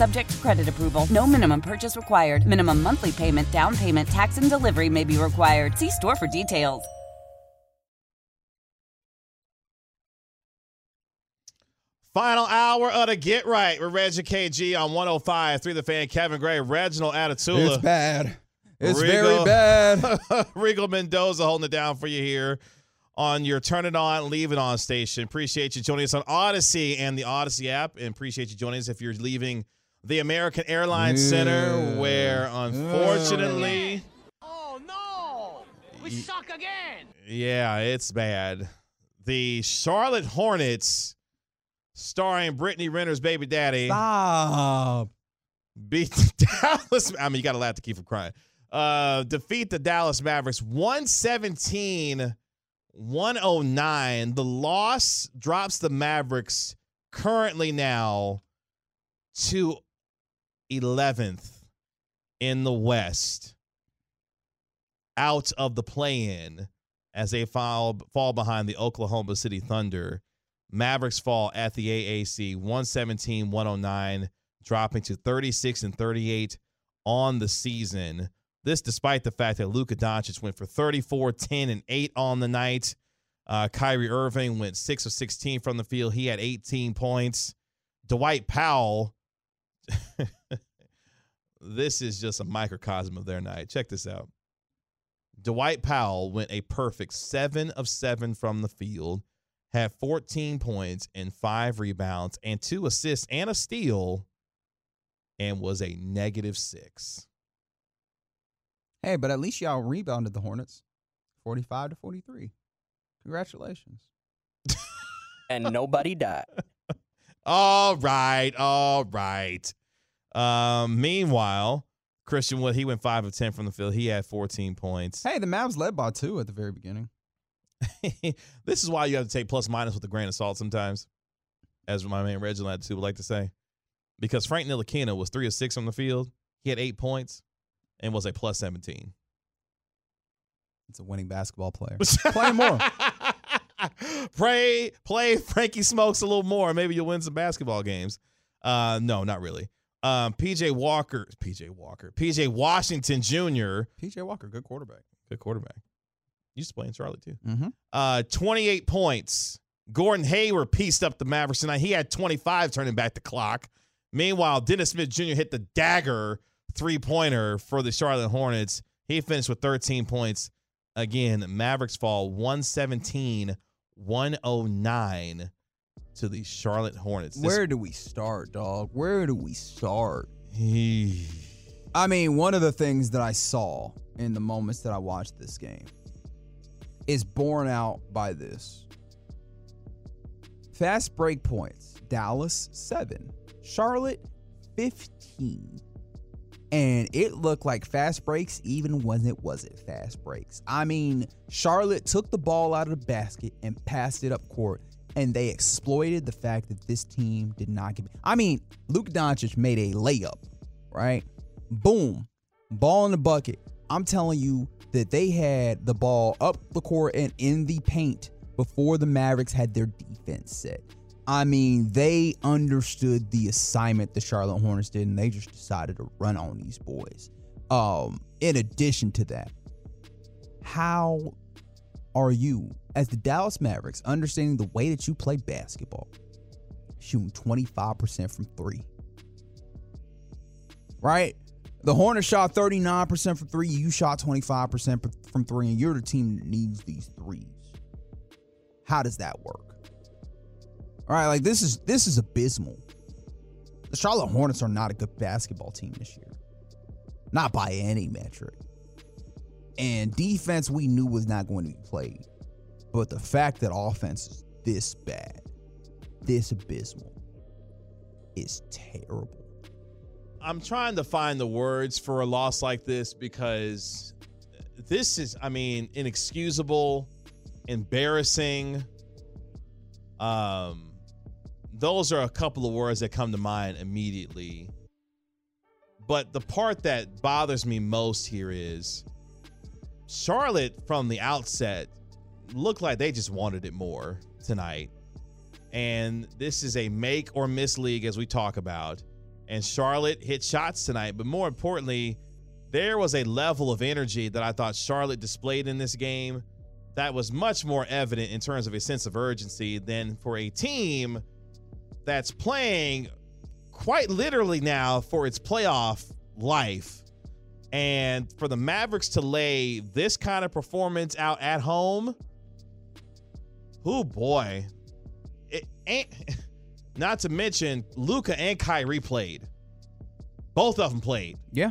Subject to credit approval. No minimum purchase required. Minimum monthly payment, down payment, tax, and delivery may be required. See store for details. Final hour of the Get Right with Reggie KG on 105 through the fan. Kevin Gray, Reginald Atatula. It's bad. It's Regal- very bad. Rigo Mendoza holding it down for you here on your Turn It On, Leave It On station. Appreciate you joining us on Audacy and the Audacy app, and appreciate you joining us if you're leaving the American Airlines Center, where unfortunately, Oh no! We suck again! yeah, it's bad. The Charlotte Hornets, starring Brittany Renner's baby daddy, Stop. beat the Dallas. I mean, you got to laugh to keep from crying. Uh, defeat the Dallas Mavericks 117 109. The loss drops the Mavericks currently now to 11th in the West, out of the play in as they fall, fall behind the Oklahoma City Thunder. Mavericks fall at the AAC 117 109, dropping to 36 and 38 on the season. This despite the fact that Luka Doncic went for 34, 10, and 8 on the night. Uh, Kyrie Irving went 6 of 16 from the field. He had 18 points. Dwight Powell, this is just a microcosm of their night. Check this out. Dwight Powell went a perfect 7 of 7 from the field, had 14 points and 5 rebounds and 2 assists and a steal, and was a negative 6. Hey, but at least y'all rebounded the Hornets, forty-five to forty-three. Congratulations. and nobody died. All right, all right. Um, meanwhile, Christian Wood, he went five of ten from the field. He had 14 points. Hey, the Mavs led by two at the very beginning. this is why you have to take plus minus with a grain of salt sometimes, as my man Reginald too would like to say. Because Frank Ntilikina was three of six from the field. He had eight points and was a plus 17. It's a winning basketball player. Play more. Pray, play Frankie Smokes a little more. Maybe you'll win some basketball games. Uh, no, not really. Um, PJ Walker, PJ Walker, PJ Washington Jr., PJ Walker, good quarterback. good quarterback. Used to play in Charlotte too. Mm-hmm. Uh, 28 points. Gordon Hayward pieced up the Mavericks tonight. He had 25 turning back the clock. Meanwhile, Dennis Smith Jr. hit the dagger three pointer for the Charlotte Hornets. He finished with 13 points. Again, Mavericks fall 117 109 to the Charlotte Hornets. This- Where do we start, dog? Where do we start? I mean, one of the things that I saw in the moments that I watched this game is borne out by this. Fast break points Dallas, seven. Charlotte, 15. And it looked like fast breaks even when it wasn't fast breaks. I mean, Charlotte took the ball out of the basket and passed it up court, and they exploited the fact that this team did not get. I mean, Luka Doncic made a layup, right? Boom, ball in the bucket. I'm telling you that they had the ball up the court and in the paint before the Mavericks had their defense set. I mean, they understood the assignment the Charlotte Hornets did, and they just decided to run on these boys. Um, in addition to that, how are you, as the Dallas Mavericks, understanding the way that you play basketball, shooting 25% from three? Right? The Hornets shot 39% from three. You shot 25% from three, and you're the team that needs these threes. How does that work? All right, like this is this is abysmal. The Charlotte Hornets are not a good basketball team this year. Not by any metric. And defense we knew was not going to be played. But the fact that offense is this bad, this abysmal, is terrible. I'm trying to find the words for a loss like this because this is, I mean, inexcusable, embarrassing. Um, those are a couple of words that come to mind immediately. But the part that bothers me most here is Charlotte from the outset looked like they just wanted it more tonight. And this is a make or miss league as we talk about. And Charlotte hit shots tonight, but more importantly, there was a level of energy that I thought Charlotte displayed in this game that was much more evident in terms of a sense of urgency than for a team that's playing quite literally now for its playoff life. And for the Mavericks to lay this kind of performance out at home, oh boy. It ain't not to mention Luka and Kyrie played. Both of them played. Yeah.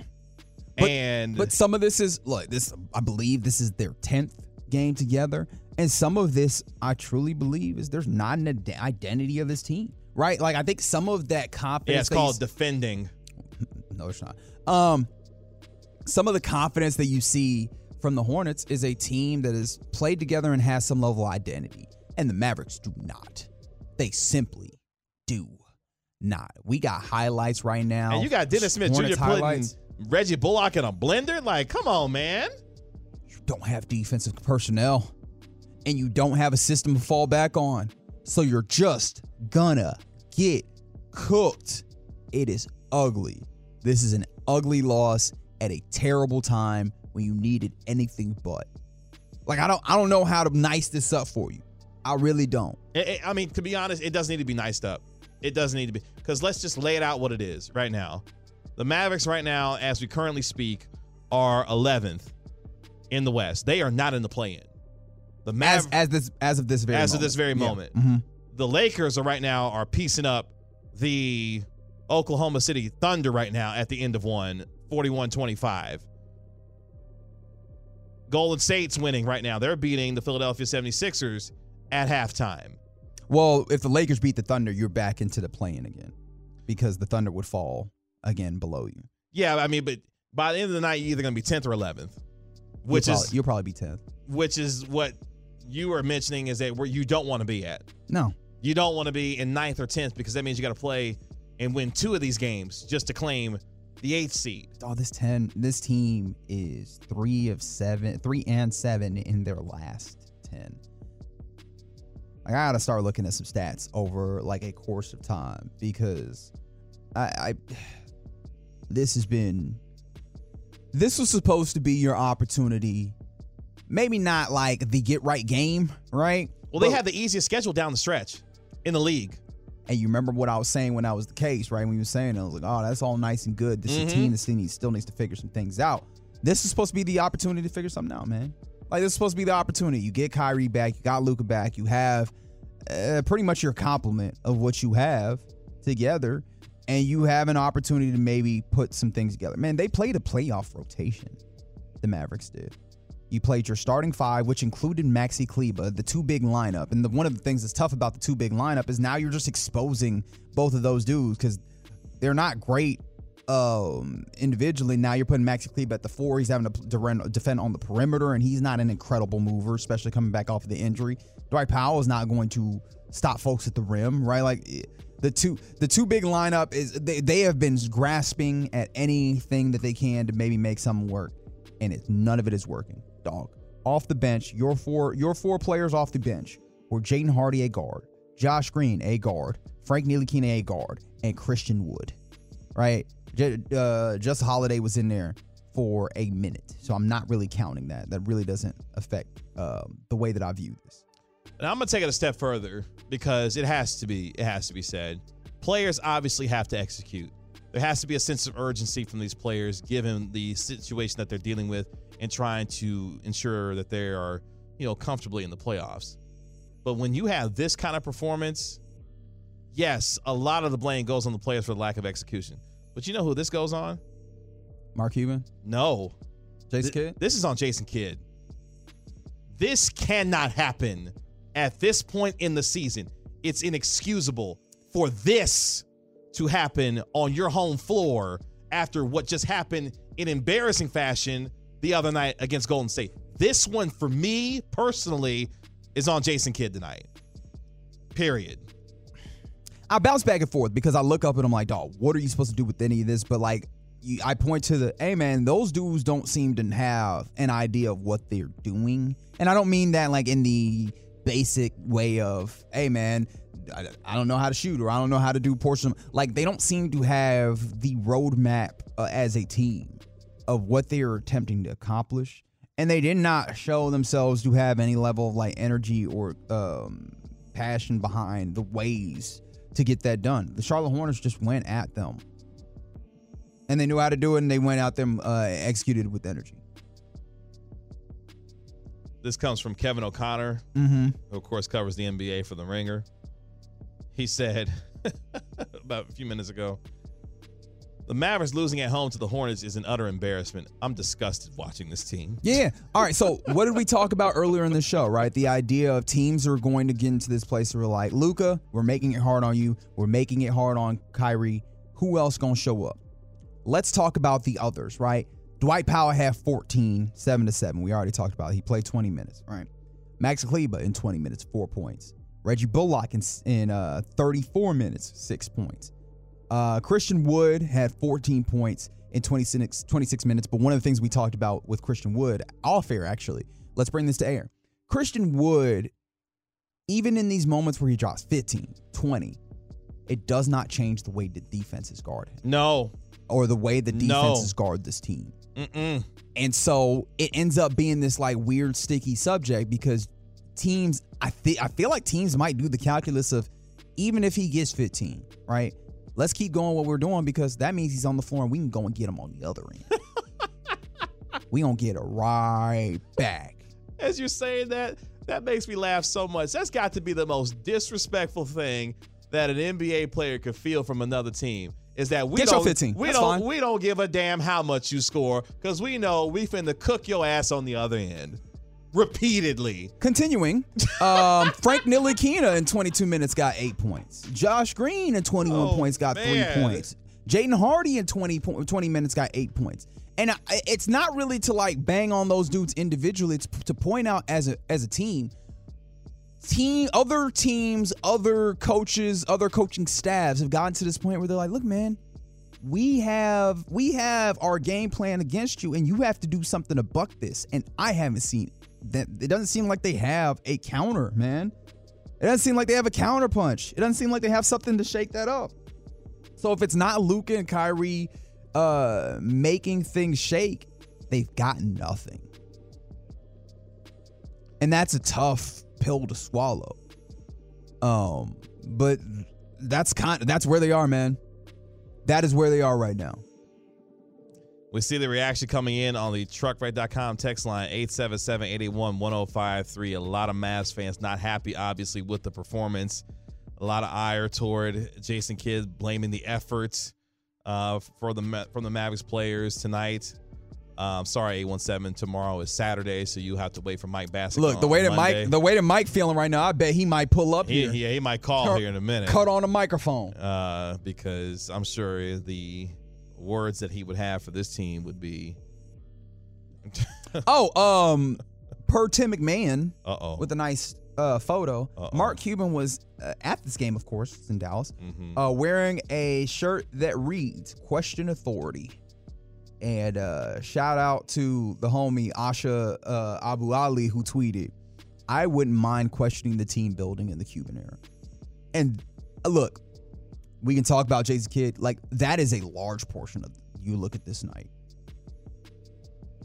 But, and but some of this is look, this I believe this is their 10th game together. And some of this I truly believe is there's not an ad- identity of this team. Right? Like I think some of that confidence yeah, it's called defending. no, it's not. Um, some of the confidence that you see from the Hornets is a team that has played together and has some level of identity, and the Mavericks do not. They simply do not. We got highlights right now. And you got Dennis Smith Jr. Hornets putting. Reggie Bullock in a blender. Like, come on, man. You don't have defensive personnel, and you don't have a system to fall back on. So you're just gonna get cooked. It is ugly. This is an ugly loss at a terrible time when you needed anything but. Like I don't I don't know how to nice this up for you. I really don't. It- it- I mean, to be honest, it doesn't need to be niced up. It doesn't need to be because let's just lay it out what it is right now. The Mavericks right now, as we currently speak, are 11th in the West. They are not in the play-in. The As as this as of this very as of moment. this very Yeah. moment, Mhm. the Lakers are right now are piecing up the Oklahoma City Thunder right now at the end of one, 41-25. Golden State's winning right now. They're beating the Philadelphia 76ers at halftime. Well, if the Lakers beat the Thunder, you're back into the play-in again. Because the Thunder would fall again below you. Yeah, I mean, but by the end of the night, you're either going to be 10th or 11th, which you'll is probably, you'll probably be 10th. which is what you were mentioning is that where you don't want to be at. No. You don't want to be in ninth or 10th because that means you got to play and win two of these games just to claim the eighth seed. Oh, this 10 this team is 3 of 7, 3 and 7 in their last 10. Like, I got to start looking at some stats over like a course of time because I, I this has been this was supposed to be your opportunity. Maybe not like the get right game, right? Well, they But- have the easiest schedule down the stretch in the league. And you remember what I was saying when that was the case, right? When you were saying, it, I was like, oh, that's all nice and good. This is Mhm. a team that still needs, still needs to figure some things out. This is supposed to be the opportunity to figure something out, man. Like, this is supposed to be the opportunity. You get Kyrie back, you got Luka back, you have uh, pretty much your complement of what you have together, and you have an opportunity to maybe put some things together. Man, they played a playoff rotation, the Mavericks did. You played your starting five, which included Maxi Kleber, the two big lineup. And the, one of the things that's tough about the two big lineup is now you're just exposing both of those dudes because they're not great um, individually. Now you're putting Maxi Kleber at the four. He's having to defend on the perimeter, and he's not an incredible mover, especially coming back off of the injury. Dwight Powell is not going to stop folks at the rim, right? Like eh, the two the two big lineup is they, they have been grasping at anything that they can to maybe make something work, and it's none of it is working. Dog off the bench, your four your four players off the bench were Jaden Hardy a guard, Josh Green a guard, Frank Ntilikina a guard, and Christian Wood, right? Uh, Justin Holiday was in there for a minute, so I'm not really counting that. That really doesn't affect um, the way that I view this. And I'm gonna take it a step further because it has to be it has to be said. Players obviously have to execute. There has to be a sense of urgency from these players given the situation that they're dealing with and trying to ensure that they are, you know, comfortably in the playoffs. But when you have this kind of performance, yes, a lot of the blame goes on the players for the lack of execution. But you know who this goes on? Mark Cuban, No. Jason Th- Kidd. This is on Jason Kidd. This cannot happen at this point in the season. It's inexcusable for this to happen on your home floor after what just happened in embarrassing fashion the other night against Golden State. This one, for me personally, is on Jason Kidd tonight. Period. I bounce back and forth because I look up and I'm like, dog, what are you supposed to do with any of this? But like, I point to the, hey man, those dudes don't seem to have an idea of what they're doing, and I don't mean that like in the basic way of, hey man, I, I don't know how to shoot or I don't know how to do portion. Like they don't seem to have the roadmap uh, as a team of what they are attempting to accomplish, and they did not show themselves to have any level of like energy or um, passion behind the ways to get that done. The Charlotte Hornets just went at them. And they knew how to do it and they went out them uh, executed with energy. This comes from Kevin O'Connor, Mm-hmm. who of course covers the NBA for the Ringer. He said about a few minutes ago, the Mavericks losing at home to the Hornets is an utter embarrassment. I'm disgusted watching this team. Yeah. All right. So what did we talk about earlier in the show, right? The idea of teams are going to get into this place where we're like, Luka, we're making it hard on you. We're making it hard on Kyrie. Who else gonna show up? Let's talk about the others, right? Dwight Powell had 14, 7 to 7. We already talked about it. He played 20 minutes, right? Max Kleber in 20 minutes, four points. Reggie Bullock in, in uh, 34 minutes, six points. Uh, Christian Wood had 14 points in 26, 26 minutes. But one of the things we talked about with Christian Wood, off air actually, let's bring this to air. Christian Wood, even in these moments where he drops 15, 20, it does not change the way the defenses guard him No. or the way the No. defenses guard this team. Mm-mm. And so it ends up being this like weird sticky subject because teams I feel I feel like teams might do the calculus of even if he gets 15, right? Let's keep going what we're doing because that means he's on the floor and we can go and get him on the other end. we gonna get it right back. As you're saying that, that makes me laugh so much. That's got to be the most disrespectful thing that an NBA player could feel from another team. Is that we Get don't 15. we That's don't fine. we don't give a damn how much you score because we know we finna cook your ass on the other end repeatedly. Continuing, um, Frank Ntilikina in 22 minutes got eight points. Josh Green in 21 Oh, points got man. three points. Jaden Hardy in 20, po- 20 minutes got eight points. And I, it's not really to like bang on those dudes individually. It's to point out as a as a team, team other teams, other coaches, other coaching staffs have gotten to this point where they're like, look, man, we have we have our game plan against you, and you have to do something to buck this. And I haven't seen It doesn't seem like they have a counter, man. It doesn't seem like they have a counter punch. It doesn't seem like they have something to shake that up. So if it's not Luka and Kyrie uh making things shake, they've got nothing. And that's a tough pill to swallow. Um, but that's kind of, that's where they are, man. That is where they are right now. We see the reaction coming in on the truckright.com text line 877-881-1053. A lot of Mavs fans not happy, obviously, with the performance. A lot of ire toward Jason Kidd blaming the efforts uh, for the from the Mavericks players tonight. Um, sorry, 817. Tomorrow is Saturday, so you have to wait for Mike Bassett. Look, the way that Monday. Mike the way that Mike feeling right now, I bet he might pull up he, here. he, he might call Cut- here in a minute. Cut on a microphone. uh, because I'm sure the words that he would have for this team would be, Oh, um, per Tim McMahon uh oh. with a nice uh, photo. Uh-oh. Mark Cuban was uh, at this game, of course, it's in Dallas, Mhm. uh, wearing a shirt that reads "Question Authority." And uh, shout out to the homie Asha uh, Abu Ali who tweeted, "I wouldn't mind questioning the team building in the Cuban era." And uh, look, we can talk about Jason Kidd. Like that is a large portion of you look at this night.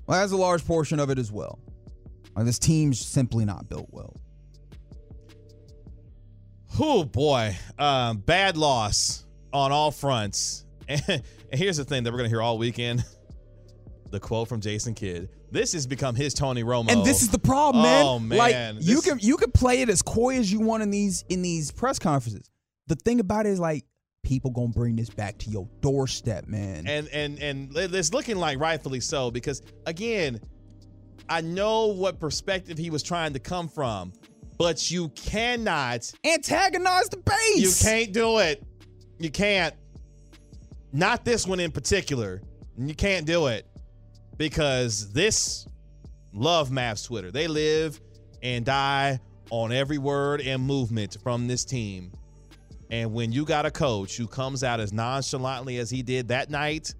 Well, that's a large portion of it as well. Like, this team's simply not built well. Oh boy, um, bad loss on all fronts. And, here's the thing that we're gonna hear all weekend: the quote from Jason Kidd. This has become his Tony Romo. And this is the problem, man. Oh, man. Like you can you can play it as coy as you want in these in these press conferences. the thing about it is like people gonna bring this back to your doorstep, man. and and and it's looking like rightfully so because again i know what perspective he was trying to come from but you cannot Antagonize the base. you can't do it. You can't. Not this one in particular. You can't do it because this love Mavs twitter. They live and die on every word and movement from this team and when you got a coach who comes out as nonchalantly as he did that night,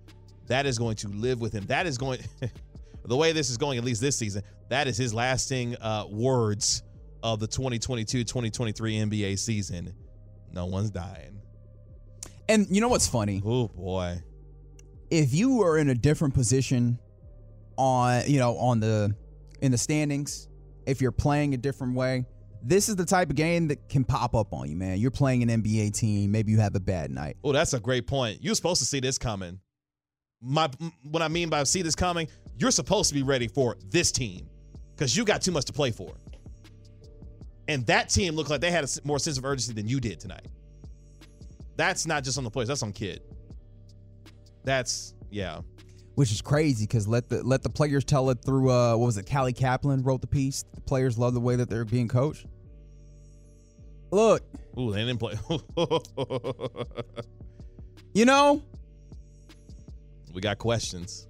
that is going to live with him. That is going, the way this is going, at least this season, that is his lasting uh, words of the 2022 2023 NBA season. No one's dying. And you know what's funny? Oh, boy. If you were in a different position on, you know, on the in the standings, if you're playing a different way, this is the type of game that can pop up on you, man. You're playing an NBA team, maybe you have a bad night. Oh, that's a great point. You're supposed to see this coming. My what I mean by see this coming, you're supposed to be ready for this team because you got too much to play for. And that team looked like they had a more sense of urgency than you did tonight. That's not just on the players, that's on Kidd. That's yeah. Which is crazy because let the let the players tell it through uh what was it, Callie Caplan wrote the piece. The players love the way that they're being coached. Look, Ooh, they didn't play. you know, we got questions.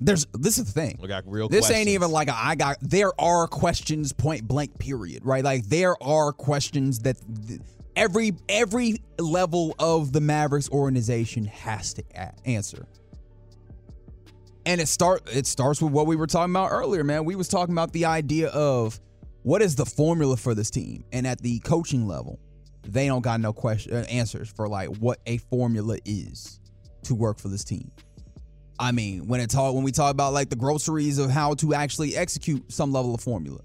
there's this is the thing. We got real This questions. ain't even like a, I got. There are questions, point blank, period. Right? Like there are questions that th- every every level of the Mavericks organization has to a- answer. And it start it starts with what we were talking about earlier, man. We was talking about the idea of what is the formula for this team, and at the coaching level, they don't got no question uh, answers for like what a formula is to work for this team. I mean, when it talk when we talk about like the groceries of how to actually execute some level of formula,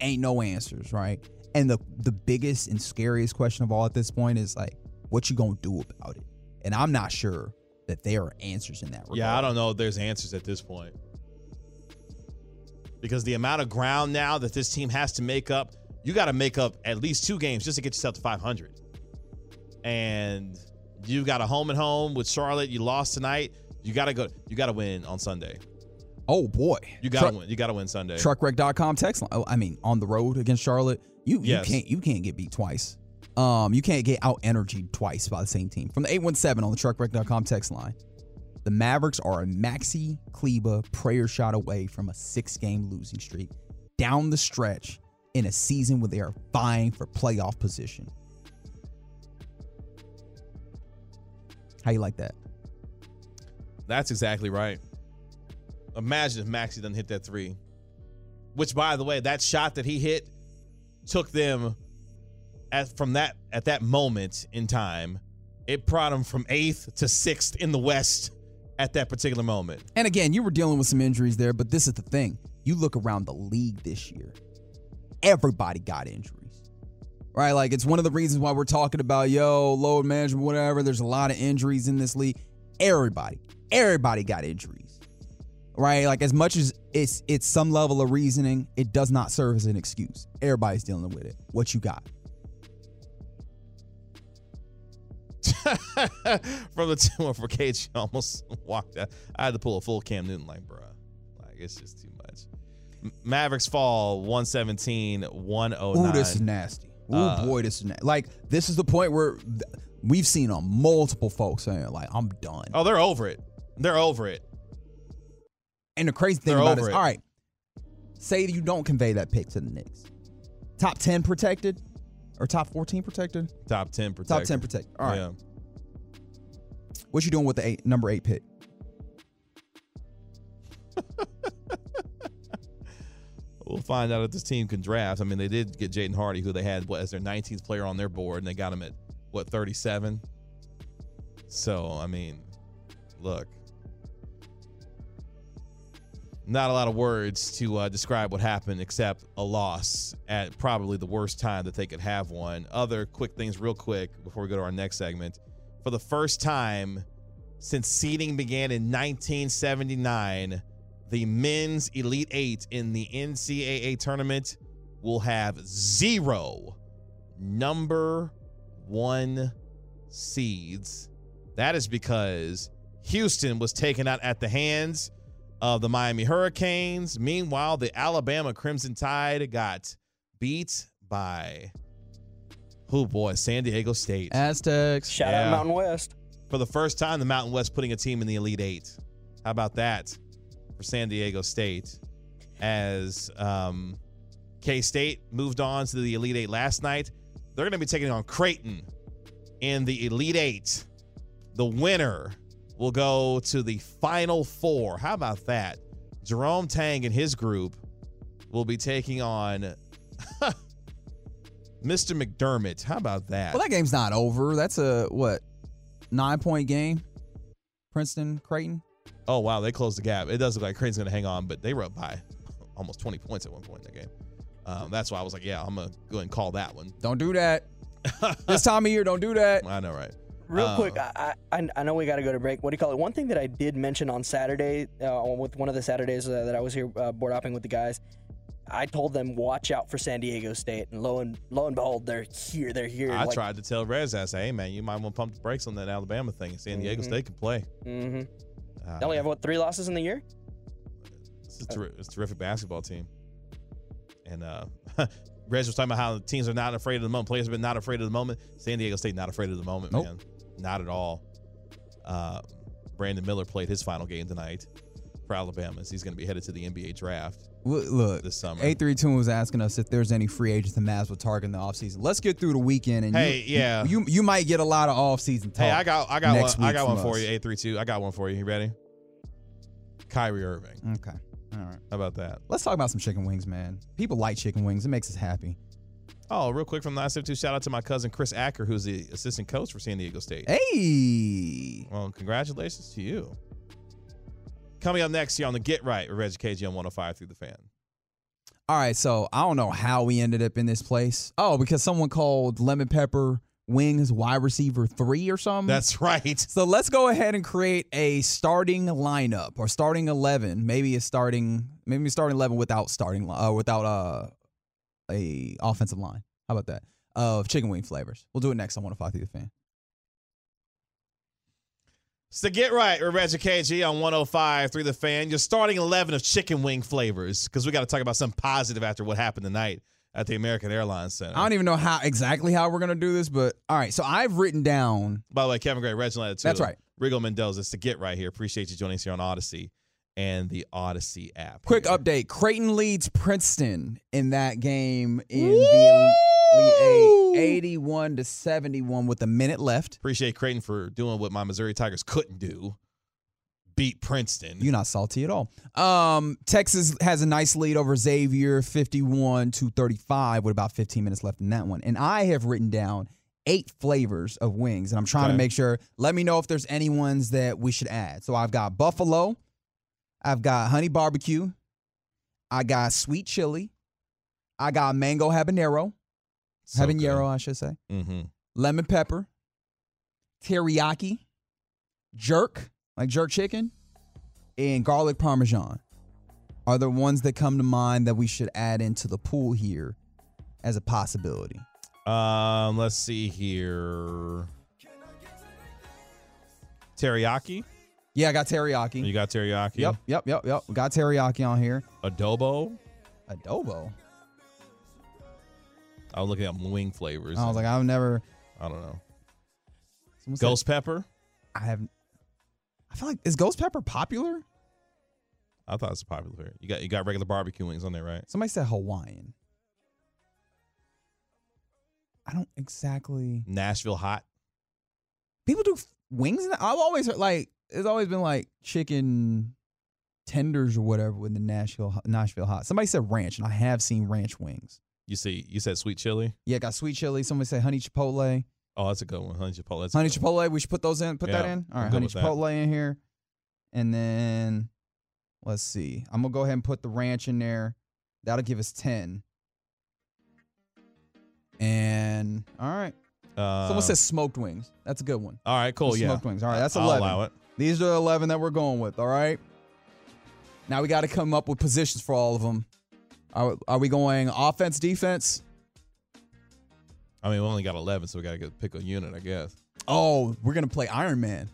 ain't no answers, right? And the the biggest and scariest question of all at this point is like, what you gonna do about it? And I'm not sure that there are answers in that regard. Yeah, I don't know if there's answers at this point. Because the amount of ground now that this team has to make up, you got to make up at least two games just to get yourself to 500. And you've got a home and home with Charlotte. You lost tonight. You got to go. You got to win on Sunday. Oh boy, You got to win. You got to win Sunday. Truckwreck.com text line. Oh, I mean, on the road against Charlotte, you Yes. you can't you can't get beat twice. Um, you can't get out energied twice by the same team. From the 817 on the truckwreck.com text line. The Mavericks are a Maxi Kleber prayer shot away from a six game losing streak down the stretch in a season where they are vying for playoff position. How you like that? That's exactly right. Imagine if Maxi doesn't hit that three. Which, by the way, that shot that he hit took them at from that at that moment in time. It brought them from eighth to sixth in the West at that particular moment. And again, you were dealing with some injuries there, but this is the thing. You look around the league this year, everybody got injuries. Right? Like it's one of the reasons why we're talking about, yo, load management, whatever. There's a lot of injuries in this league. Everybody, everybody got injuries. Right? Like as much as it's it's some level of reasoning, it does not serve as an excuse. Everybody's dealing with it. What you got? from the two for she almost walked out. I had to pull a full Cam Newton, like, bruh. Like, it's just too much. Mavericks fall 117, 109. Ooh, this is nasty. Ooh, Uh, boy, this is na- like this is the point where we've seen on multiple folks saying like I'm done. Oh, they're over it. They're over it. And the crazy thing They're about it is, it. all right, say you don't convey that pick to the Knicks. Top 10 protected or top 14 protected? Top 10 protected. Top 10 protected. All right. Yeah. What you doing with the eight, number eight pick? We'll find out if this team can draft. I mean, they did get Jaden Hardy, who they had what, as their 19th player on their board, and they got him at what 37. So, I mean, look, not a lot of words to uh, describe what happened except a loss at probably the worst time that they could have one. Other quick things, real quick, before we go to our next segment. For the first time since seeding began in 1979, the men's Elite Eight in the NCAA tournament will have zero number one seeds. That is because Houston was taken out at the hands of the Miami Hurricanes. Meanwhile, the Alabama Crimson Tide got beat by, oh boy, San Diego State. Aztecs. Shout Yeah. out Mountain West. For the first time, the Mountain West putting a team in the Elite Eight. How about that for San Diego State? As um, K State moved on to the Elite Eight last night, they're going to be taking on Creighton in the Elite Eight. The winner will go to the Final Four. How about that? Jerome Tang and his group will be taking on Mr. McDermott. How about that? Well, that game's not over. That's a what nine point game. Princeton, Creighton. Oh wow, they closed the gap. It does look like Creighton's gonna hang on, but they were up by almost 20 points at one point in the game. Um, that's why I was like, yeah, I'm gonna go and call that one. Don't do that. this time of year, don't do that. I know, right? Real Uh, quick, I, I I know we got to go to break. What do you call it? One thing that I did mention on Saturday, uh, with one of the Saturdays uh, that I was here uh, board hopping with the guys, I told them watch out for San Diego State, and lo and lo and behold, they're here. They're here. I tried to tell Rez, I said, hey man, you might want to pump the brakes on that Alabama thing. San Diego Mhm. State can play. Mm-hmm. Uh, They only have what three losses in the year? it's, a terri- it's a terrific basketball team. And uh, Rez was talking about how teams are not afraid of the moment. Players have been not afraid of the moment. San Diego State not afraid of the moment, Nope. man. Not at all. Uh, Brandon Miller played his final game tonight for Alabama. So he's going to be headed to the NBA draft Look, this summer. 832 was asking us if there's any free agents the Mavs would target in the offseason. Let's get through the weekend and Hey, you, yeah. you, you might get a lot of offseason talk. Hey, I got I got one I got one for us. you. Eight three two. I got one for you. You ready? Kyrie Irving. Okay. All right. How about that? Let's talk about some chicken wings, man. People like chicken wings. It makes us happy. Oh, real quick from the last two. Shout out to my cousin Chris Acker, who's the assistant coach for San Diego State. Hey. Well, congratulations to you. Coming up next here on the Get Right with Reggie KG on 105 through the fan. All right, so I don't know how we ended up in this place. Oh, because someone called lemon pepper wings wide receiver three or something. That's right. so let's go ahead and create a starting lineup or starting eleven. Maybe a starting, maybe a starting eleven without starting, uh, without uh, a offensive line. How about that? Of chicken wing flavors. We'll do it next on 105 through the fan. It's the Get Right Reggie KG on 105 through the fan. You're starting 11 of chicken wing flavors because we got to talk about something positive after what happened tonight at the American Airlines Center. I don't even know how exactly how we're gonna do this, but all right. So I've written down. By the way, Kevin Gray, Reginald, too. That's right. Rigo Mendoza. It's the Get Right here. Appreciate you joining us here on Audacy and the Audacy app. Quick here. update: Creighton leads Princeton in that game in the Elite Eight, eighty-one to seventy-one with a minute left. Appreciate Creighton for doing what my Missouri Tigers couldn't do. Beat Princeton. You're not salty at all. Um, Texas has a nice lead over Xavier, fifty-one to thirty-five, with about fifteen minutes left in that one. And I have written down eight flavors of wings, and I'm trying to make sure. Let me know if there's any ones that we should add. So I've got buffalo, I've got honey barbecue, I got sweet chili, I got mango habanero, So habanero, I should say, good. Mhm. lemon pepper, teriyaki, jerk, like jerk chicken, and garlic parmesan are the ones that come to mind that we should add into the pool here as a possibility. Um, let's see here. Teriyaki. Yeah, I got teriyaki. You got teriyaki. Yep, yep, yep, yep. We got teriyaki on here. Adobo. Adobo. I was looking at wing flavors. I was like, I've never. I don't know. someone said- Ghost pepper. I have. I feel like is ghost pepper popular? I thought it's popular. You got you got regular barbecue wings on there, right? Somebody said Hawaiian. I don't exactly. Nashville hot. people do wings. In I've always heard like it's always been like chicken tenders or whatever with the Nashville Nashville hot. Somebody said ranch, and I have seen ranch wings. You see, you said sweet chili. Yeah, got sweet chili. Somebody said honey chipotle. Oh, that's a good one. Honey chipotle. That's honey good one. chipotle. We should put those in. Put that in. All right, honey with that. chipotle in here, and then let's see. I'm gonna go ahead and put the ranch in there. That'll give us ten. And all right, Uh, someone says smoked wings. That's a good one. All right, cool. Yeah, Smoked wings. All right, that's I'll 11. allow it. These are the 11 that we're going with, all right? Now we got to come up with positions for all of them. Are, are we going offense, defense? I mean, we only got 11, so we got to pick a unit, I guess. Oh, we're gonna play Iron Man.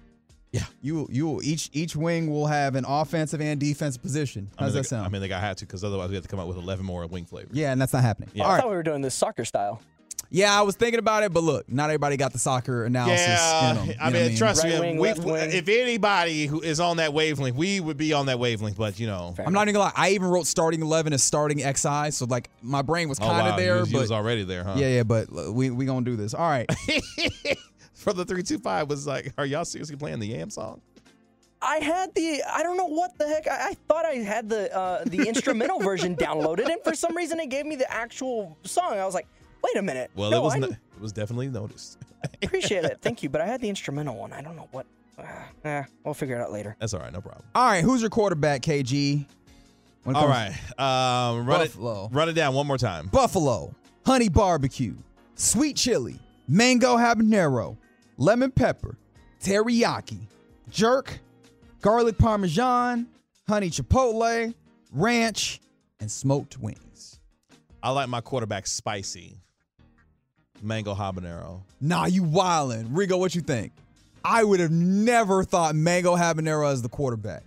Yeah. You you each each wing will have an offensive and defensive position. I How's mean, that they, sound? I mean, they got had to because otherwise we have to come up with 11 more wing flavors. yeah, and that's not happening. Yeah. All I right. thought we were doing this soccer style. Yeah, I was thinking about it, but look, not everybody got the soccer analysis. Yeah, in 'em, you I know mean, trust Right me, wing, we, if anybody who is on that wavelength, we would be on that wavelength. But you know, I'm not even gonna lie. I even wrote starting eleven as starting XI, so like my brain was oh kind of wow, there, you, was- you but was already there, huh? yeah, yeah. But we we gonna do this. All right. For the three two five was like, are y'all seriously playing the Yam song? I had the I don't know what the heck I, I thought I had the uh, the instrumental version downloaded, and for some reason it gave me the actual song. I was like, wait a minute. Well, no, it was I no, it was definitely noticed. appreciate it, thank you, but I had the instrumental one. I don't know what. Uh, eh, we'll figure it out later. That's all right, no problem. All right. Who's your quarterback, KG? When it All comes- right, um, run Buffalo. it, run it down one more time. Buffalo, honey barbecue, sweet chili, mango habanero, lemon pepper, teriyaki, jerk, garlic parmesan, honey chipotle, ranch, and smoked wings. I like my quarterback spicy. Mango habanero. Nah, you wildin'. Rigo, what you think? I would have never thought mango habanero as the quarterback.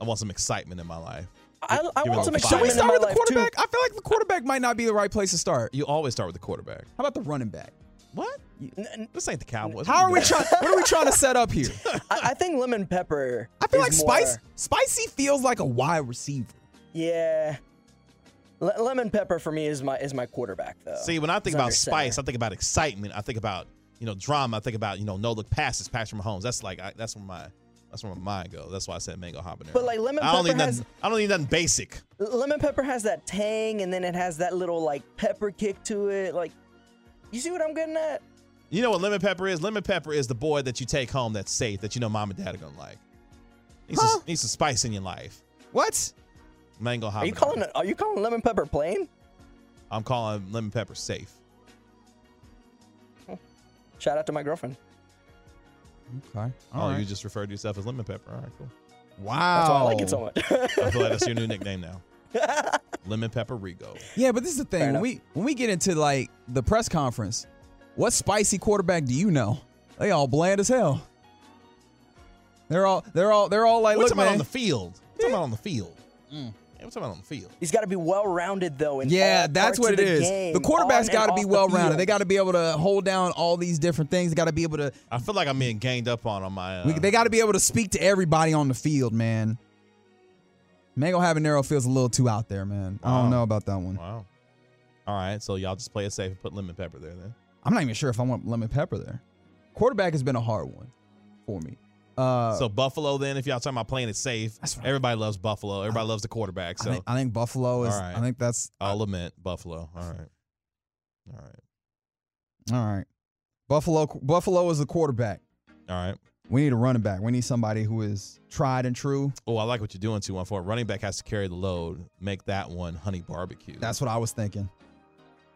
I want some excitement in my life. I, I want some little Should we start with the life too. quarterback? I feel like the quarterback might not be the right place to start. You always start with the quarterback. How about the running back? What? This ain't the Cowboys. How are we trying? What are we trying to set up here? I, I think lemon pepper. I feel is like more- spice, spicy feels like a wide receiver. Yeah. Le- lemon pepper for me is my is my quarterback though. See, when I think about spice, center. I think about excitement. I think about you know drama. I think about you know no look passes, Patrick Mahomes. That's like I, that's where my that's where my mind goes. That's why I said mango habanero. But, like, lemon I don't pepper need has- nothing. I don't need nothing basic. lemon pepper has that tang, and then it has that little like pepper kick to it. Like, you see what I'm getting at? You know what lemon pepper is? Lemon pepper is the boy that you take home that's safe, that you know mom and dad are gonna like. Needs, Huh? some, needs some spice in your life. What? Mango habanero. Are you calling it? Are you calling lemon pepper plain? I'm calling lemon pepper safe. Shout out to my girlfriend. Okay. oh, you just referred to yourself as lemon pepper. All right, cool. wow. That's why I like it so much. I feel like that's your new nickname now. lemon pepper Rigo. Yeah, but this is the thing. When we when we get into like the press conference, what spicy quarterback do you know? They all bland as hell. They're all they're all they're all like, We're look, talking about man. on the field. We're talking about on the field. Yeah, we're talking about on the field. He's got to be well rounded though. In yeah, all that's parts what of it the is. game, the quarterback's on got to be well rounded. field. They got to be able to hold down all these different things. They got to be able to. I feel like I'm being ganged up on on my. Uh, we, they got to be able to speak to everybody on the field, man. Mango habanero feels a little too out there, man. I don't know about that one. Wow. All right, so y'all just play it safe and put lemon pepper there then. I'm not even sure if I want lemon pepper there. Quarterback has been a hard one for me. Uh, so Buffalo then, if y'all talking about playing it safe, That's right. everybody loves Buffalo. Everybody loves the quarterback. I So think, I think Buffalo is. Right. I think that's I'll lament Buffalo. All right. All right. all right. Buffalo. Buffalo is the quarterback. All right. We need a running back. We need somebody who is tried and true. Oh, I like what you're doing too. One for running back has to carry the load. Make that one honey barbecue. That's what I was thinking.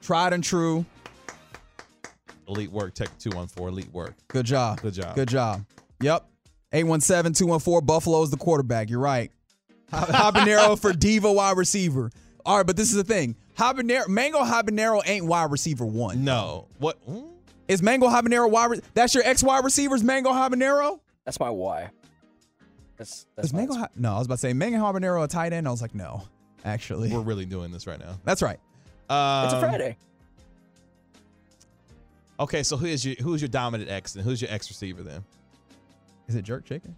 Tried and true. elite work. Tech two one four. Elite work. Good job. Good job. Good job. Yep. 817-214. Buffalo's the quarterback. You're right. Ha- Habanero for Diva wide receiver. All right, but this is the thing. Habanero, Mango Habanero ain't wide receiver one. No. What? Hmm? Is Mango Habanero wide? Re- that's your ex wide receivers, Mango Habanero. That's my why. That's that's Is my Mango? Ha- no, I was about to say Mango Habanero a tight end. I was like, no, actually, We're really doing this right now. that's right. Um, It's a Friday. Okay, so who is your who's your dominant X and who's your X receiver then? Is it jerk chicken?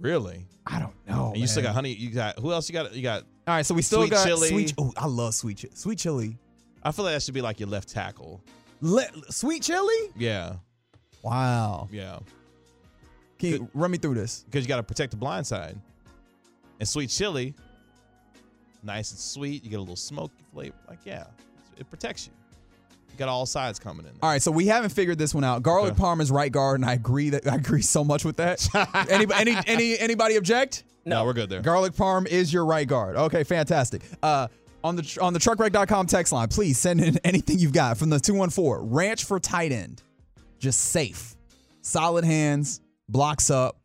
Really? I don't know. and you still got honey. You got who else? You got you got. All right, so we still Sweet got chili. sweet. Oh, I love sweet chili. Sweet chili. I feel like that should be like your left tackle. Le- sweet chili. Yeah, Wow. yeah. Can you run me through this? Because you got to protect the blind side. And sweet chili, nice and sweet. You get a little smoky flavor. Like yeah, it protects you. You got all sides coming in. All right, so we haven't figured this one out. Garlic Okay. parm is right guard, and I agree that I agree so much with that. any, any, any, anybody object? no, we're good there. Garlic parm is your right guard. Okay, fantastic. Uh, on the on the truckwreck.com text line, please send in anything you've got from the 214. Ranch for tight end. Just safe. Solid hands, blocks up.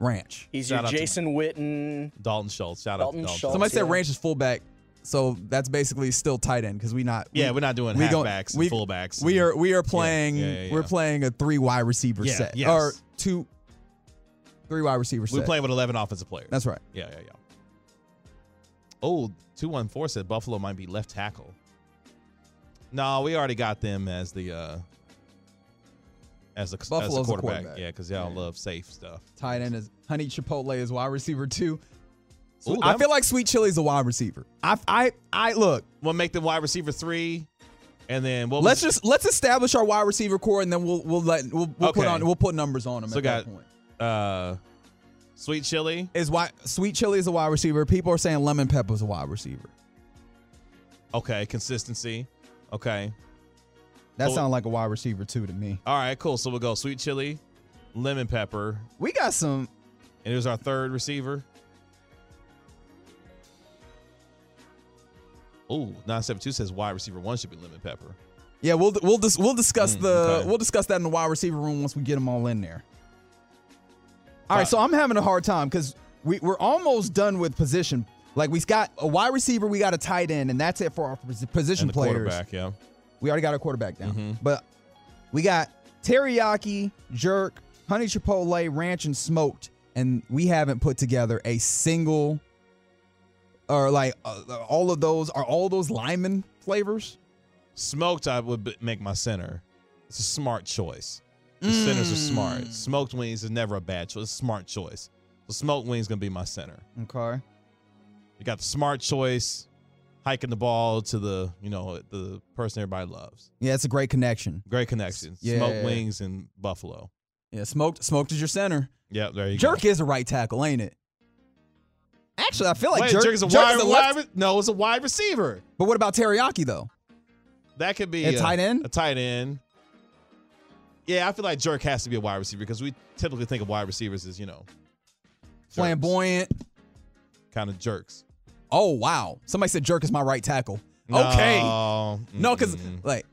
Ranch. He's Shout your Jason Witten. Dalton Schultz. Shout Dalton out to Dalton. Schultz. Somebody said yeah. ranch is fullback. So that's basically still tight end because we not. Yeah, we, we're not doing we go- halfbacks and we- fullbacks. We and- are we are playing. yeah, yeah, We're playing a three wide receiver Yeah, set yes. or two, three wide receiver We're set. playing with 11 offensive players. That's right. Yeah, yeah, yeah. Oh, 214 said Buffalo might be left tackle. No, we already got them as the uh as the, as a quarterback. quarterback. Yeah, because y'all love safe stuff. Tight end is Honey Chipotle is wide receiver two. Ooh, I feel like Sweet Chili is a wide receiver. I I I look. We'll make them wide receiver three, and then what? Let's was- just let's establish our wide receiver core and then we'll we'll let we'll, we'll put on we'll put numbers on them So at got- that point. uh, sweet chili. Is why Sweet Chili is a wide receiver. People are saying Lemon Pepper is a wide receiver. Okay, consistency. Okay, That Cool. sounds like a wide receiver too to me. all right, cool. So we'll go sweet chili, lemon pepper, We got some. and here's our third receiver. Oh, 972 says wide receiver one should be lemon pepper. Yeah, we'll we'll dis, we'll discuss Mm, the okay. we'll discuss that in the wide receiver room once we get them all in there. All right, so I'm having a hard time because we we're almost done with position. Like we've got a wide receiver, we got a tight end, and that's it for our position players. quarterback, yeah. We already got our quarterback down, Mhm. but we got teriyaki, jerk, honey chipotle, ranch, and smoked, and we haven't put together a single or like uh, all of those are all those lyman flavors. Smoked, I would b- make my center. It's a smart choice. The centers are Mm. smart. Smoked wings is never a bad choice. It's a smart choice. Smoked wings gonna be my center. Okay. You got the smart choice, hiking the ball to the you know the person everybody loves. Yeah, it's a great connection. Great connection. Yeah. Smoked wings and Buffalo. Yeah, smoked smoked is your center. Yeah, there you Jerk go. Jerk is a right tackle, ain't it? Actually, I feel like Wait, Jerk, Jerk is a wide, is wide- No, it's a wide receiver. But what about teriyaki though? That could be A tight end? A tight end. Yeah, I feel like Jerk has to be a wide receiver because we typically think of wide receivers as you know Flamboyant. kind of jerks. Oh wow! Somebody said Jerk is my right tackle. Okay. No, No, because like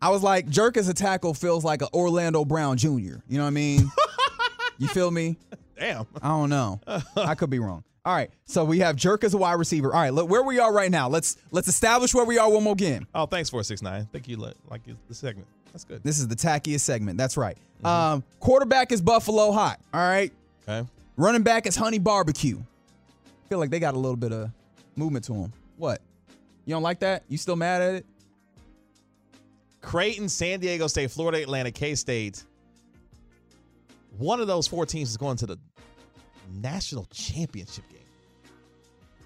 I was like, Jerk as a tackle feels like an Orlando Brown Jr. You know what I mean? you feel me? Damn. I don't know. I could be wrong. All right, so we have Jerk as a wide receiver. All right, look where we are right now. Let's let's establish where we are one more game. Oh, thanks for six nine. Thank you. li- Like the segment. That's good. This is the tackiest segment. That's right. Um, quarterback is Buffalo Hot. All right. Okay. Running back is Honey Barbecue. Feel like they got a little bit of movement to them. What? You don't like that? You still mad at it? Creighton, San Diego State, Florida Atlantic, K State. One of those four teams is going to the national championship game.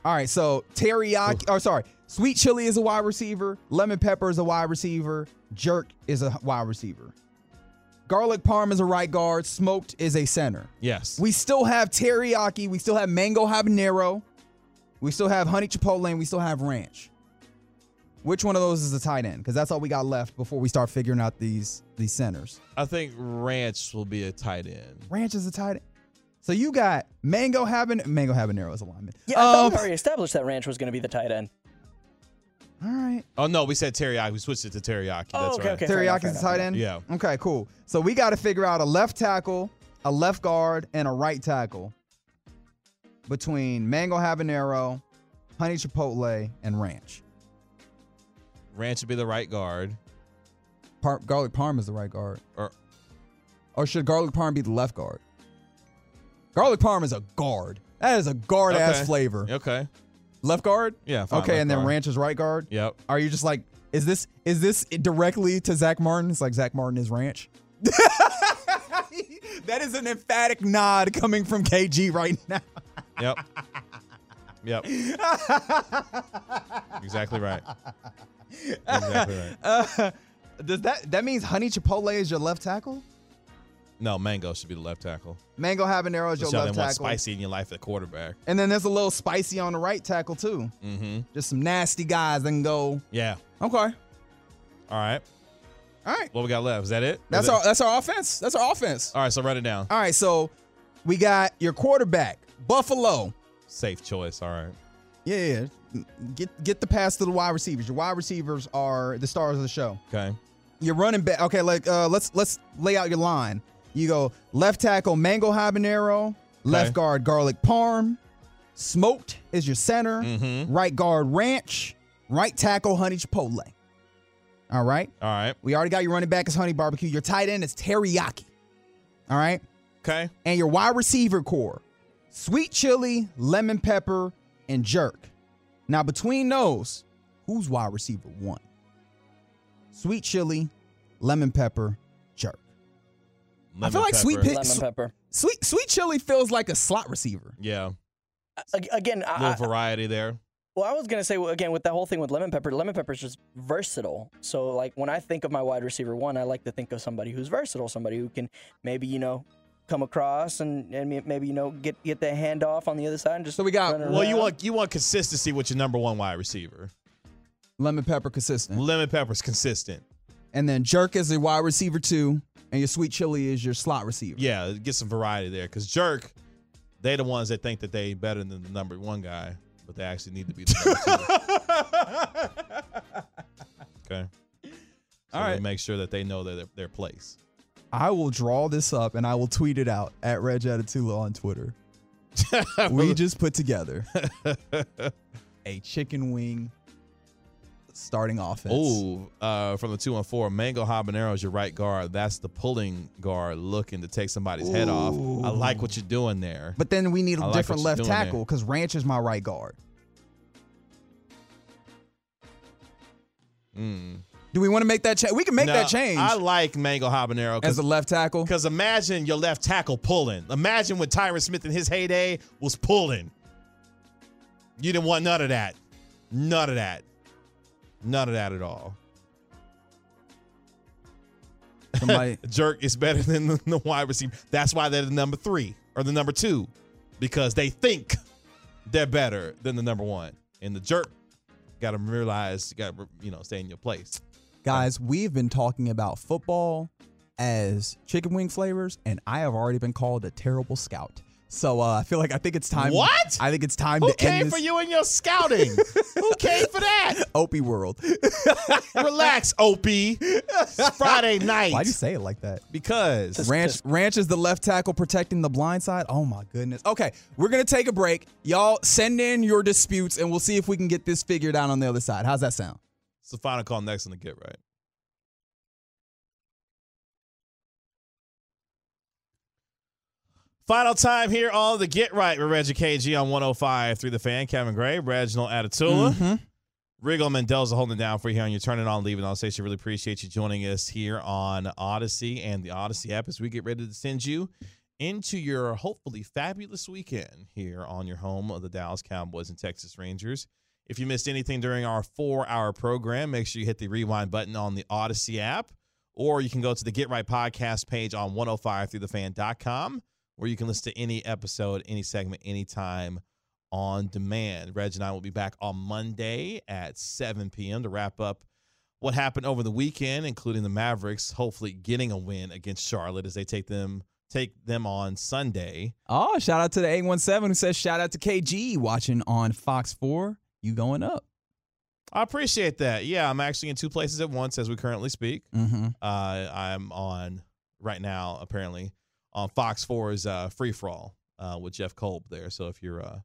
All right, so teriyaki, oh sorry, sweet chili is a wide receiver, lemon pepper is a wide receiver, jerk is a wide receiver. Garlic parm is a right guard, smoked is a center. Yes. We still have teriyaki, we still have mango habanero, we still have honey chipotle, and we still have ranch. Which one of those is the tight end? Because that's all we got left before we start figuring out these these centers. I think Ranch will be a tight end. Ranch is a tight end. So you got mango haban mango habanero is a lineman. Yeah, I thought Um, we already established that Ranch was going to be the tight end. all right. Oh no, we said teriyaki. We switched it to teriyaki. Oh, That's okay, right. okay. fair Teriyaki's the tight end? Yeah. Okay, cool. So we got to figure out a left tackle, a left guard, and a right tackle between mango habanero, honey chipotle, and ranch. Ranch would be the right guard. Par- garlic parm is the right guard. Or Or should garlic parm be the left guard? Garlic parm is a guard. That is a guard ass Okay. flavor. okay. Left guard? Yeah. fine, okay, and then guard. ranch is right guard? Yep. Are you just like, is this is this directly to Zach Martin? It's like Zach Martin is ranch. that is an emphatic nod coming from KG right now. Yep. yep. exactly right. Exactly right. Uh, does that that means honey chipotle is your left tackle? No, Mango should be the left tackle. Mango habanero is your left tackle. spicy in your life at quarterback. And then there's a little spicy on the right tackle too. Mm-hmm. Just some nasty guys that can go. Yeah. Okay. All right. All right. What we got left? Is that it? That's Is our it- that's our offense. That's our offense. All right. So write it down. All right, so we got your quarterback, Buffalo. Safe choice. All right. Yeah, yeah. Get get the pass to the wide receivers. Your wide receivers are the stars of the show. Okay. You're running back. Okay, like uh, let's let's lay out your line. You go left tackle, mango habanero. Left Okay. guard, garlic parm. Smoked is your center. Mm-hmm. Right guard Ranch. Right tackle Honey Chipotle. All right. All right. We already got your running back is Honey Barbecue. Your tight end is Teriyaki. All right. Okay. And your wide receiver core, sweet chili, lemon pepper, and jerk. Now between those, who's wide receiver one? Sweet chili, lemon pepper, jerk. I feel Lemon like sweet pepper. Lemon pepper. Sweet sweet chili feels like a slot receiver. Yeah. Again, A I, little variety there. Well, I was gonna say again with the whole thing with lemon pepper. Lemon pepper is just versatile. So like when I think of my wide receiver one, I like to think of somebody who's versatile, somebody who can maybe you know come across and, and maybe you know get get the hand off on the other side and just So we got- run Well, you want you want consistency with your number one wide receiver. Lemon pepper consistent. Lemon pepper's consistent. And then jerk is a wide receiver too, and your sweet chili is your slot receiver. Yeah, get some variety there. Because jerk, they the ones that think that they better than the number one guy, but they actually need to be the number two. okay. So All right. Make sure that they know their their place. I will draw this up and I will tweet it out at Reg Attitula on Twitter. we just put together a chicken wing starting offense. Ooh, uh, from the two and four, Mango Habanero is your right guard. That's the pulling guard looking to take somebody's head off. I like what you're doing there. But then we need a I different what left tackle because Ranch is my right guard. Mm. Do we want to make that change? We can make No, that change I like Mango Habanero as a left tackle. Because imagine your left tackle pulling. Imagine when Tyron Smith in his heyday was pulling. You didn't want none of that. None of that. None of that at all. Somebody, Jerk is better than the, the wide receiver. That's why they're the number three or the number two, because they think they're better than the number one. And the jerk got to realize you got to you know stay in your place. Guys, we've been talking about football as chicken wing flavors, and I have already been called a terrible scout. So uh, I feel like I think it's time. What? I think it's time Who to came end for you and your scouting? Who came for that? Opie world. Relax, Opie. It's Friday night. Why do you say it like that? Because Ranch Ranch is the left tackle protecting the blind side. Oh my goodness. Okay, we're gonna take a break. Y'all send in your disputes and we'll see if we can get this figured out on the other side. How's that sound? It's the final call next on the Get Right. Final time here on the Get Right with Reggie KG on 105 through the fan. Kevin Gray, Reginald Atatula. Mhm. Rigo Mendoza holding down for you here on your Turn It On, Leave It On station. Really appreciate you joining us here on Audacy and the Audacy app as we get ready to send you into your hopefully fabulous weekend here on your home of the Dallas Cowboys and Texas Rangers. If you missed anything during our four hour program, make sure you hit the rewind button on the Audacy app, or you can go to the Get Right podcast page on 105throughthefan.com, where you can listen to any episode, any segment, anytime on demand. Reg and I will be back on Monday at 7 p.m. to wrap up what happened over the weekend, including the Mavericks hopefully getting a win against Charlotte as they take them take them on Sunday. Oh, shout out to the 817 who says shout out to KG watching on Fox 4. You going up. I appreciate that. Yeah, I'm actually in two places at once as we currently speak. Mm-hmm. Uh, I'm on right now, apparently, on Fox 4's uh, Free For All uh, with Jeff Kolb there. So if you're uh,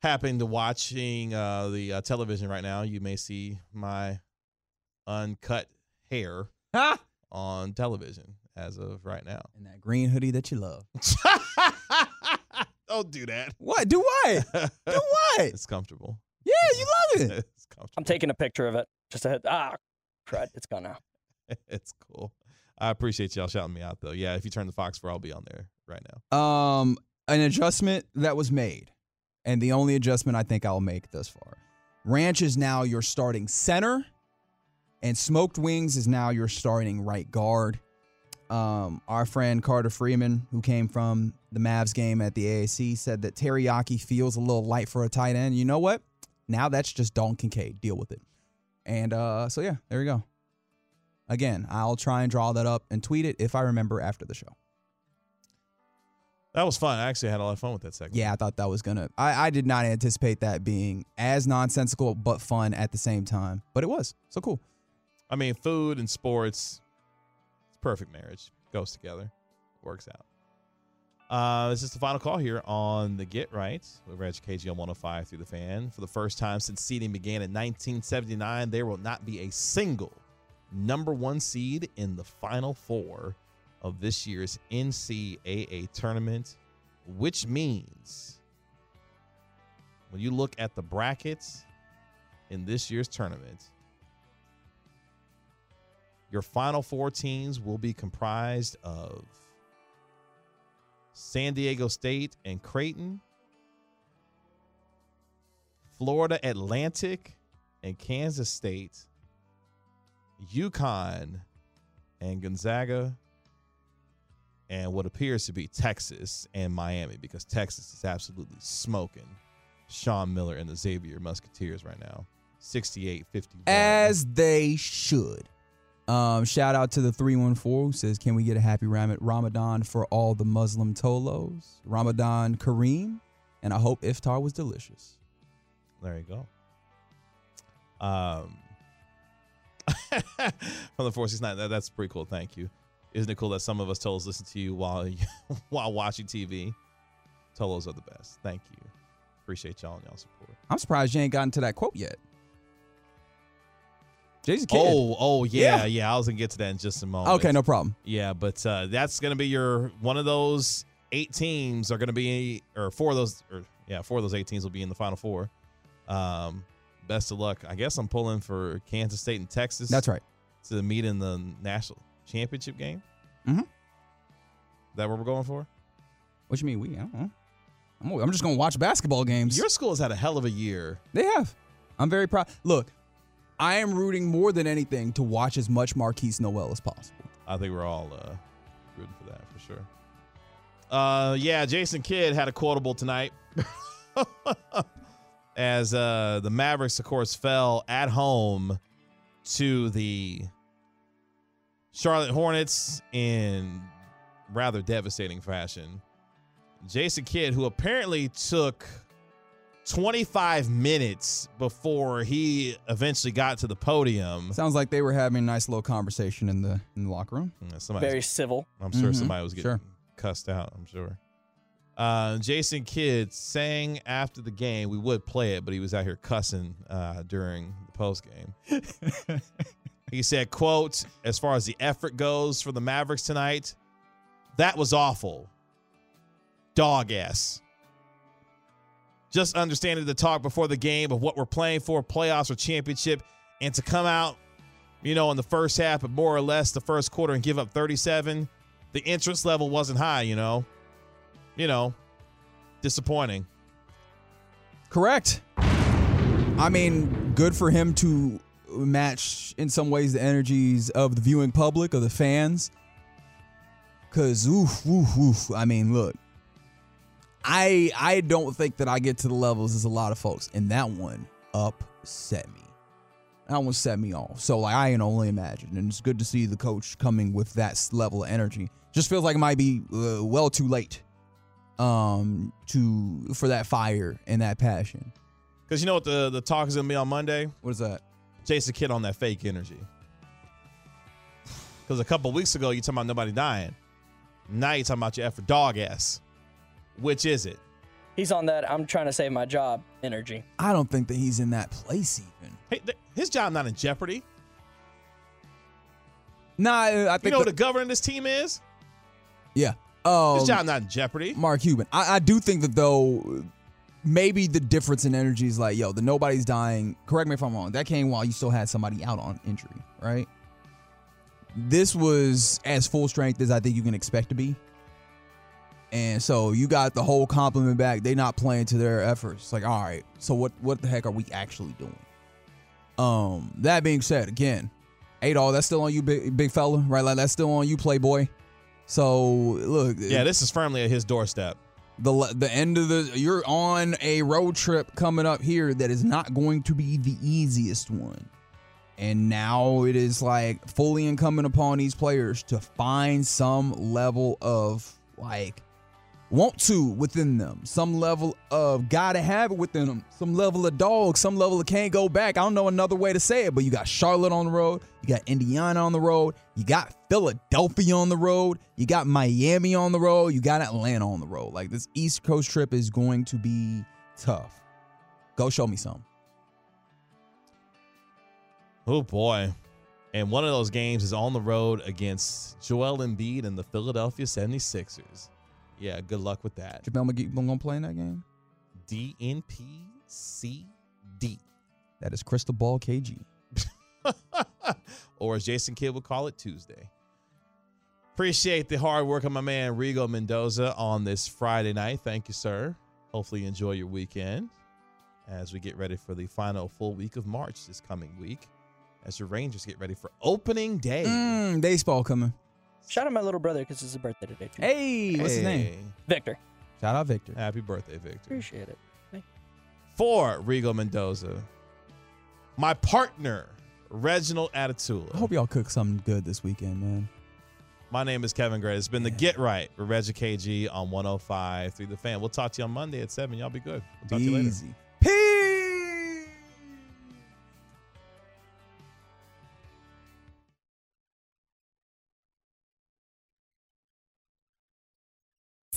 happening to watching uh, the uh, television right now, you may see my uncut hair Ha! on television as of right now. And that green hoodie that you love. Don't do that. What? Do what? Do what? It's comfortable. Yeah, you love it. it's. I'm taking a picture of it. Just ahead. Ah, crud. It's gone now. it's cool. I appreciate y'all shouting me out though. Yeah, if you turn the Fox for, I'll be on there right now. Um, an adjustment that was made, and the only adjustment I think I'll make thus far. Ranch is now your starting center, and Smoked Wings is now your starting right guard. Um, our friend Carter Freeman, who came from the Mavs game at the AAC, said that teriyaki feels a little light for a tight end. You know what? Now that's just Dalton Kincaid. Deal with it. And uh, so yeah, there you go. Again, I'll try and draw that up and tweet it if I remember after the show. That was fun. I actually had a lot of fun with that segment. Yeah, I thought that was gonna. I, I did not anticipate that being as nonsensical but fun at the same time. But it was so cool. I mean, food and sports, it's perfect marriage. Goes together, works out. Uh, this is the final call here on the Get Right over at KGL 105 through the fan. For the first time since seeding began in 1979, there will not be a single number one seed in the final four of this year's NCAA tournament, which means when you look at the brackets in this year's tournament, your final four teams will be comprised of San Diego State and Creighton, Florida Atlantic and Kansas State, UConn and Gonzaga, and what appears to be Texas and Miami because Texas is absolutely smoking Sean Miller and the Xavier Musketeers right now. 68 51. As they should. Um, shout out to the 314 who says, Can we get a happy Ram- Ramadan for all the Muslim Tolos? Ramadan Kareem. And I hope iftar was delicious. There you go. Um, from the 469, that, that's pretty cool. Thank you. Isn't it cool that some of us Tolos listen to you while while watching TV? Tolos are the best. Thank you. Appreciate y'all and y'all support. I'm surprised you ain't gotten to that quote yet. Jason Kidd. Oh, oh yeah, Yeah. yeah, I was gonna get to that in just a moment. okay, no problem. Yeah, but uh, that's gonna be your one of those eight teams are gonna be, or four of those, or yeah, four of those eight teams will be in the final four. Um, best of luck. I guess I'm pulling for Kansas State and Texas. That's right. To meet in the national championship game. Mhm. Is that what we're going for? What you mean? We? I don't know. I'm, I'm just gonna watch basketball games. Your school has had a hell of a year. They have. I'm very proud. Look, I am rooting more than anything to watch as much Markquis Nowell as possible. I think we're all uh, rooting for that for sure. Uh, yeah, Jason Kidd had a quotable tonight. As uh, the Mavericks, of course, fell at home to the Charlotte Hornets in rather devastating fashion. Jason Kidd, who apparently took 25 minutes before he eventually got to the podium. Sounds like they were having a nice little conversation in the in the locker room. Yeah, somebody's- Very civil. I'm sure Mhm, somebody was getting sure. cussed out. I'm sure. Uh, Jason Kidd sang after the game. We would play it, but he was out here cussing uh, during the post game. he said, "quote As far as the effort goes for the Mavericks tonight, that was awful. Dog ass. Just understanding the talk before the game of what we're playing for, playoffs or championship, and to come out, you know, in the first half, but more or less the first quarter and give up 37, the interest level wasn't high, you know. You know, disappointing. Correct. I mean, good for him to match in some ways the energies of the viewing public, of the fans. Cause oof, oof, oof. I mean, look. I I don't think that I get to the levels as a lot of folks. And that one upset me. That one set me off. So like I can only imagine. And it's good to see the coach coming with that level of energy. Just feels like it might be uh, well too late um to for that fire and that passion. Because you know what the, the talk is going to be on Monday? What is that? Jason Kidd on that fake energy. Because a couple weeks ago, you talking about nobody dying. Now you talking about your effort dog ass. Which is it? He's on that I'm trying to save my job energy. I don't think that he's in that place even. Hey, th- his job not in jeopardy. Nah, I think You know the- what the governor of this team is? yeah. Um, His job not in jeopardy. Mark Cuban. I, I do think that though, maybe the difference in energy is like, yo, the nobody's dying. Correct me if I'm wrong. That came while you still had somebody out on injury, right? This was as full strength as I think you can expect to be. And so you got the whole compliment back. They not playing to their efforts. Like, all right, so what what the heck are we actually doing? Um, that being said, again, Adol, that's still on you, big big fella, right? Like that's still on you, Playboy. So look, Yeah, this is firmly at his doorstep. the the end of the you're on a road trip coming up here that is not going to be the easiest one. And now it is like fully incumbent upon these players to find some level of like want to within them, some level of gotta have it within them, some level of dog, some level of can't go back. I don't know another way to say it, but you got Charlotte on the road, you got Indiana on the road, you got Philadelphia on the road, you got Miami on the road, you got Atlanta on the road. Like this East Coast trip is going to be tough. Go show me some. Oh boy. And one of those games is on the road against Joel Embiid and the Philadelphia 76ers. Yeah, good luck with that. JaVale McGee gonna play in that game? DNPCD. That is Crystal Ball KG. or as Jason Kidd would call it, Tuesday. Appreciate the hard work of my man Rigo Mendoza on this Friday night. Thank you, sir. Hopefully, you enjoy your weekend as we get ready for the final full week of March this coming week as the Rangers get ready for opening day. Mm, baseball coming. Shout out my little brother because it's his birthday today. Too. Hey, what's his name? Victor. Shout out Victor. Happy birthday, Victor. Appreciate it. Thank For Rigo Mendoza, my partner, Reginald Atatula. I hope y'all cook something good this weekend, man. My name is Kevin Gray. It's been the Get Right with Reggie KG on 105 through the fan. We'll talk to you on Monday at 7. Y'all be good. We'll talk to you later. Easy.